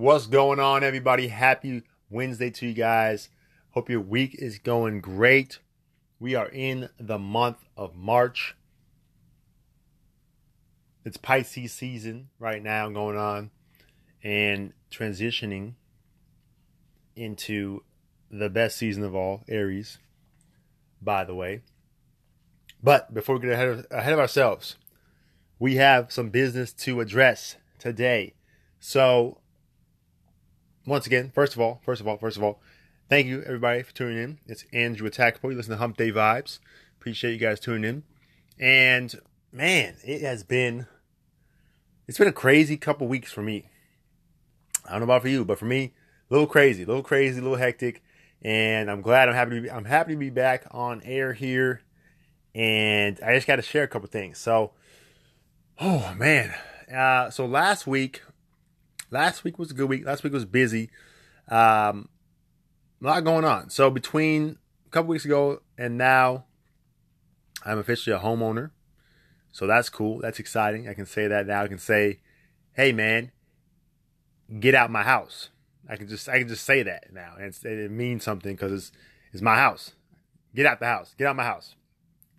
What's going on, everybody? Happy Wednesday to you guys. Hope your week is going great. We are in the month of March. It's Pisces season right now going on and transitioning into the best season of all, Aries, by the way. But before we get ahead of, ahead of ourselves, we have some business to address today. So, once again, first of all, first of all, first of all, thank you everybody for tuning in. It's Andrew Atakpo. You listen to Hump Day Vibes. Appreciate you guys tuning in. And man, it has been it's been a crazy couple weeks for me. I don't know about for you, but for me, a little crazy, a little crazy, a little hectic. And I'm glad I'm happy to be I'm happy to be back on air here. And I just got to share a couple things. So, oh man, uh, so last week last week was a good week. Last week was busy. Um, a lot going on. So between a couple weeks ago and now, I'm officially a homeowner. So that's cool. That's exciting. I can say that now. I can say, "Hey, man, get out my house." I can just I can just say that now, and it means something because it's it's my house. Get out the house. Get out my house.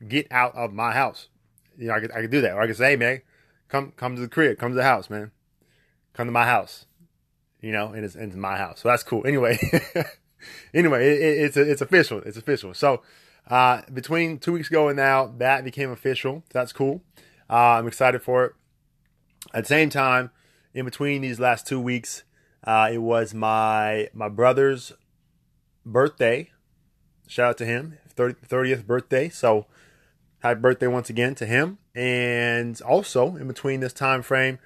Get out of my house. You know, I could I could do that, or I could say, "Hey, man, come come to the crib. Come to the house, man." Come to my house, you know, and it's into my house. So that's cool. Anyway, anyway, it, it, it's it's official. It's official. So uh, between two weeks ago and now, that became official. That's cool. Uh, I'm excited for it. At the same time, in between these last two weeks, uh, it was my my brother's birthday. Shout out to him, 30, 30th birthday. So happy birthday once again to him. And also in between this time frame,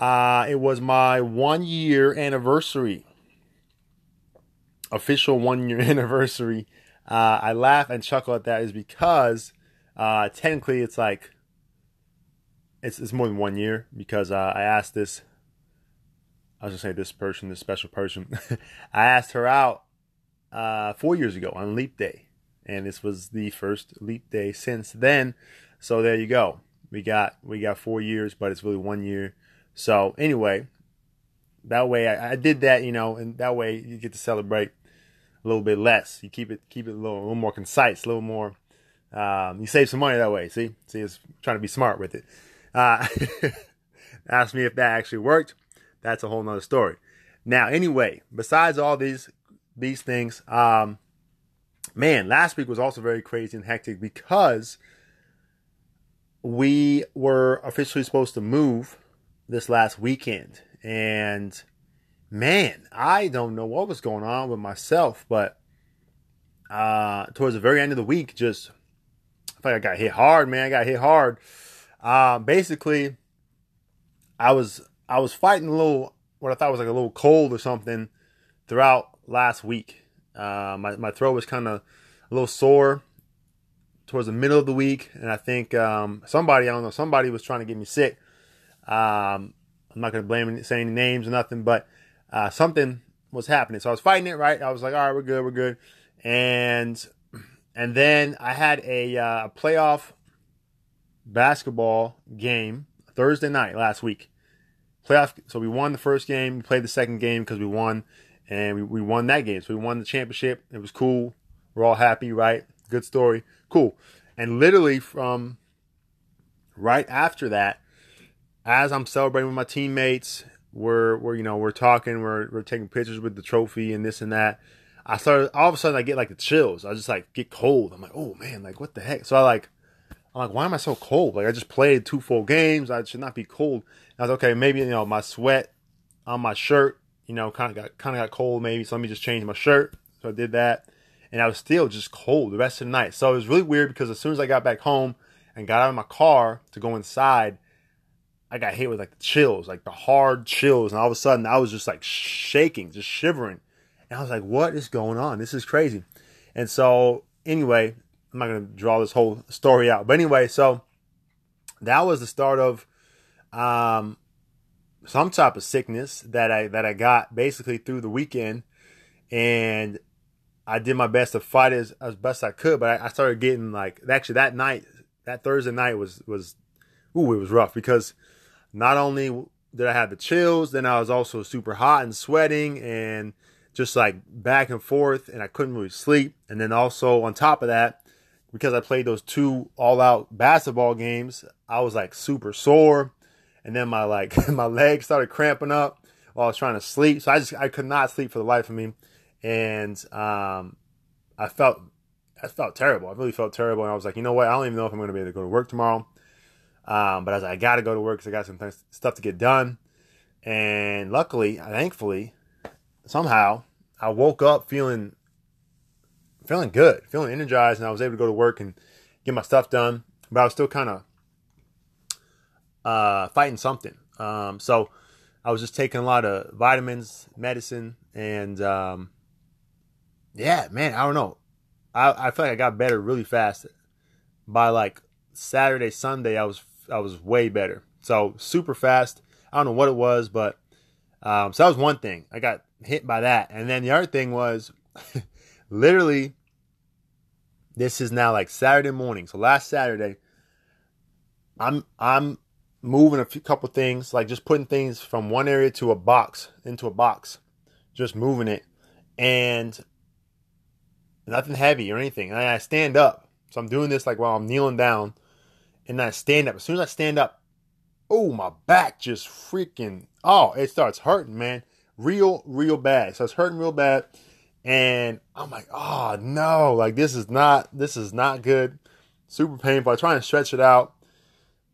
uh, it was my one year anniversary, official one year anniversary. Uh, I laugh and chuckle at that is because uh, technically it's like it's it's more than one year because uh, I asked this. I was gonna say this person, this special person. I asked her out uh, four years ago on Leap Day, and this was the first Leap Day since then. So there you go. We got we got four years, but it's really one year so anyway, that way I, I, did that, you know, and that way you get to celebrate a little bit less. You keep it keep it a little, a little more concise, a little more. Um, you save some money that way. See, see, it's trying to be smart with it. Uh, ask me if that actually worked. That's a whole nother story. Now, anyway, besides all these these things, um, man, last week was also very crazy and hectic because we were officially supposed to move this last weekend. And man, I don't know what was going on with myself, but uh, towards the very end of the week, just I feel like I got hit hard, man. I got hit hard. Uh, basically, I was I was fighting a little what I thought was like a little cold or something throughout last week. Uh, my my throat was kind of a little sore towards the middle of the week, and I think um, somebody I don't know somebody was trying to get me sick. Um, I'm not going to blame any, say any names or nothing, but uh, something was happening. So I was fighting it, right? I was like, all right, we're good, we're good. And and then I had a uh, playoff basketball game Thursday night last week. Playoff. So we won the first game. We played the second game because we won, and we, we won that game. So we won the championship. It was cool. We're all happy, right? Good story. Cool. And literally from right after that, as I'm celebrating with my teammates, we're we're you know we're talking, we're we're taking pictures with the trophy and this and that. I started all of a sudden I get like the chills. I just like get cold. I'm like, oh man, like what the heck? So I like I'm like, why am I so cold? Like I just played two full games. I should not be cold. And I was okay, maybe you know my sweat on my shirt, you know, kind of got kind of got cold maybe. So let me just change my shirt. So I did that, and I was still just cold the rest of the night. So it was really weird because as soon as I got back home and got out of my car to go inside, I got hit with like chills, like the hard chills, and all of a sudden I was just like shaking, just shivering, and I was like, "What is going on? This is crazy." And so, anyway, I'm not gonna draw this whole story out, but anyway, so that was the start of um, some type of sickness that I that I got basically through the weekend, and I did my best to fight as as best I could, but I, I started getting like actually that night, that Thursday night was was ooh, it was rough because not only did I have the chills. Then I was also super hot and sweating and just like back and forth, and I couldn't really sleep. And then also on top of that, because I played those two all out basketball games, I was like super sore. And then my like my legs started cramping up while I was trying to sleep. So I just I could not sleep for the life of me. And um I felt I felt terrible. I really felt terrible. And I was like, you know what? I don't even know if I'm gonna be able to go to work tomorrow. Um, but I was like, I gotta go to work because I got some stuff to get done. And luckily, thankfully, somehow I woke up feeling feeling good, feeling energized, and I was able to go to work and get my stuff done. But I was still kind of uh, fighting something. Um, so I was just taking a lot of vitamins, medicine, and um, yeah, man, I don't know. I, I feel like I got better really fast. By like Saturday, Sunday, I was I was way better. So super fast. I don't know what it was, but um, so that was one thing. I got hit by that, and then the other thing was literally. This is now like Saturday morning. So last Saturday, I'm I'm moving a few couple things, like just putting things from one area to a box into a box, just moving it, and nothing heavy or anything. And I stand up, so I'm doing this like while I'm kneeling down, and I stand up. As soon as I stand up, oh my back just freaking oh it starts hurting, man, real real bad. So it's hurting real bad, and I'm like oh no, like this is not this is not good, super painful. I try and stretch it out.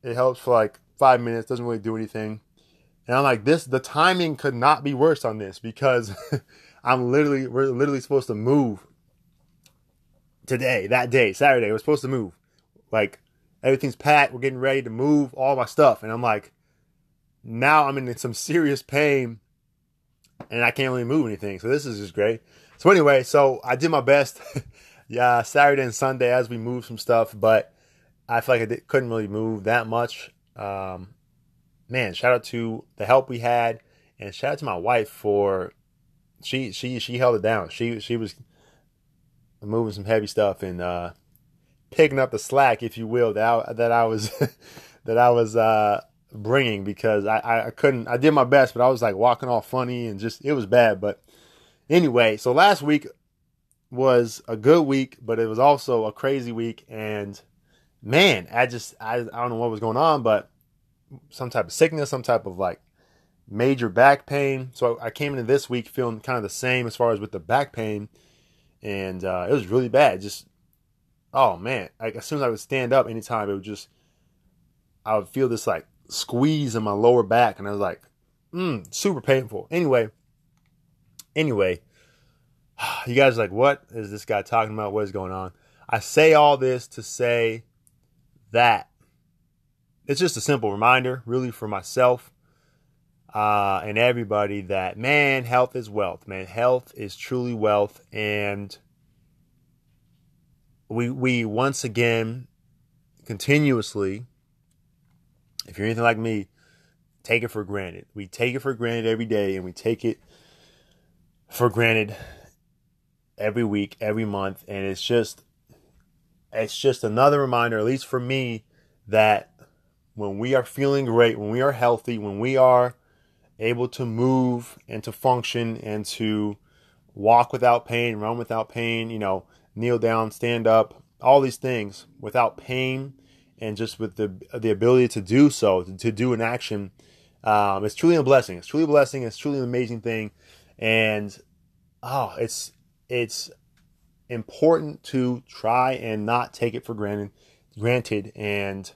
It helps for like five minutes, doesn't really do anything. And I'm like, this, the timing could not be worse on this because I'm literally, we're literally supposed to move today, that day, Saturday. We're supposed to move. Like, everything's packed. We're getting ready to move all my stuff. And I'm like, now I'm in some serious pain and I can't really move anything. So this is just great. So anyway, so I did my best. yeah, Saturday and Sunday as we moved some stuff, but I feel like I did, couldn't really move that much. Um, man, shout out to the help we had, and shout out to my wife for she she she held it down. She she was moving some heavy stuff and uh, picking up the slack, if you will, that I, that I was that I was uh, bringing because I I couldn't. I did my best, but I was like walking all funny and just it was bad. But anyway, so last week was a good week, but it was also a crazy week and man, I just I, I don't know what was going on, but some type of sickness, some type of like major back pain. So I, came into this week feeling kind of the same as far as with the back pain, and uh, it was really bad. Just oh man, like as soon as I would stand up, anytime it would just I would feel this like squeeze in my lower back, and I was like, mm, super painful. Anyway, anyway, you guys like, what is this guy talking about? What is going on? I say all this to say that it's just a simple reminder, really, for myself uh, and everybody that man, health is wealth. Man, health is truly wealth, and we we once again continuously, if you're anything like me, take it for granted. We take it for granted every day, and we take it for granted every week, every month, and it's just it's just another reminder, at least for me, that when we are feeling great, when we are healthy, when we are able to move and to function and to walk without pain, run without pain, you know, kneel down, stand up, all these things without pain and just with the the ability to do so, to, do an action, um, it's truly a blessing. It's truly a blessing. It's truly an amazing thing, and oh, it's it's important to try and not take it for granted, granted, and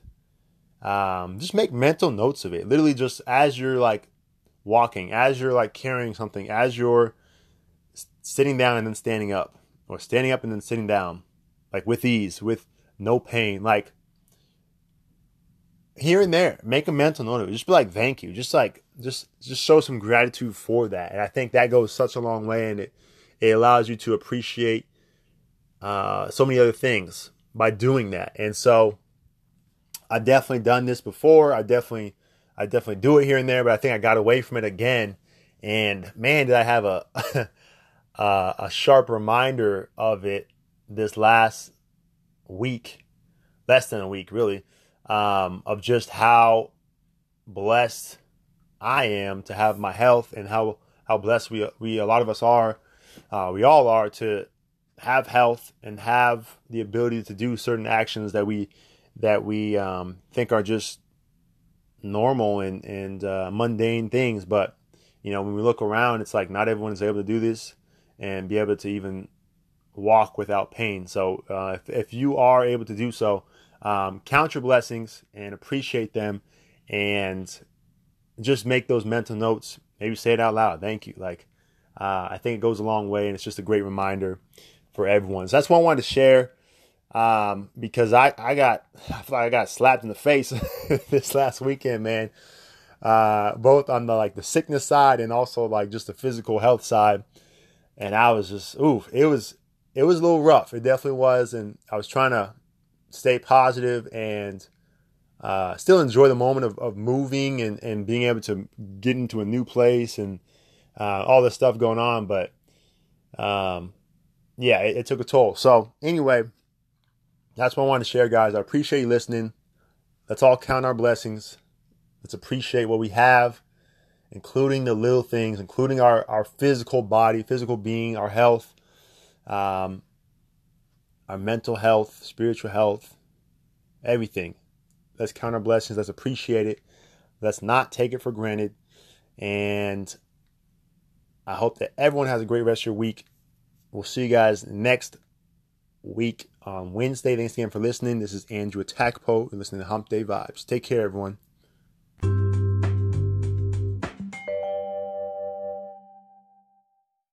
um, just make mental notes of it. Literally, just as you're like walking, as you're like carrying something, as you're sitting down and then standing up, or standing up and then sitting down, like with ease, with no pain, like here and there, make a mental note of it. Just be like, thank you. Just like, just just show some gratitude for that. And I think that goes such a long way, and it it allows you to appreciate uh, so many other things by doing that. And so I've definitely done this before. I definitely I definitely do it here and there, but I think I got away from it again. And man, did I have a uh, a sharp reminder of it this last week, less than a week, really, um, of just how blessed I am to have my health and how how blessed we we a lot of us are, uh, we all are to have health and have the ability to do certain actions that we that we um, think are just normal and and uh, mundane things. But you know, when we look around, it's like not everyone is able to do this and be able to even walk without pain. So uh, if if you are able to do so, um, count your blessings and appreciate them, and just make those mental notes. Maybe say it out loud. Thank you. Like uh, I think it goes a long way, and it's just a great reminder for everyone. So that's what I wanted to share um, because I, I got I feel like I got slapped in the face this last weekend, man. Uh, both on the like the sickness side and also like just the physical health side, and I was just ooh, it was it was a little rough. It definitely was, and I was trying to stay positive and uh, still enjoy the moment of, of moving and, and being able to get into a new place and uh, all this stuff going on. But um, yeah, it, it, took a toll. So anyway, that's what I wanted to share, guys. I appreciate you listening. Let's all count our blessings. Let's appreciate what we have, including the little things, including our, our physical body, physical being, our health, um, our mental health, spiritual health, everything. Let's count our blessings. Let's appreciate it. Let's not take it for granted. And I hope that everyone has a great rest of your week. We'll see you guys next week on Wednesday. Thanks again for listening. This is Andrew Atakpo. You're listening to Hump Day Vibes. Take care, everyone.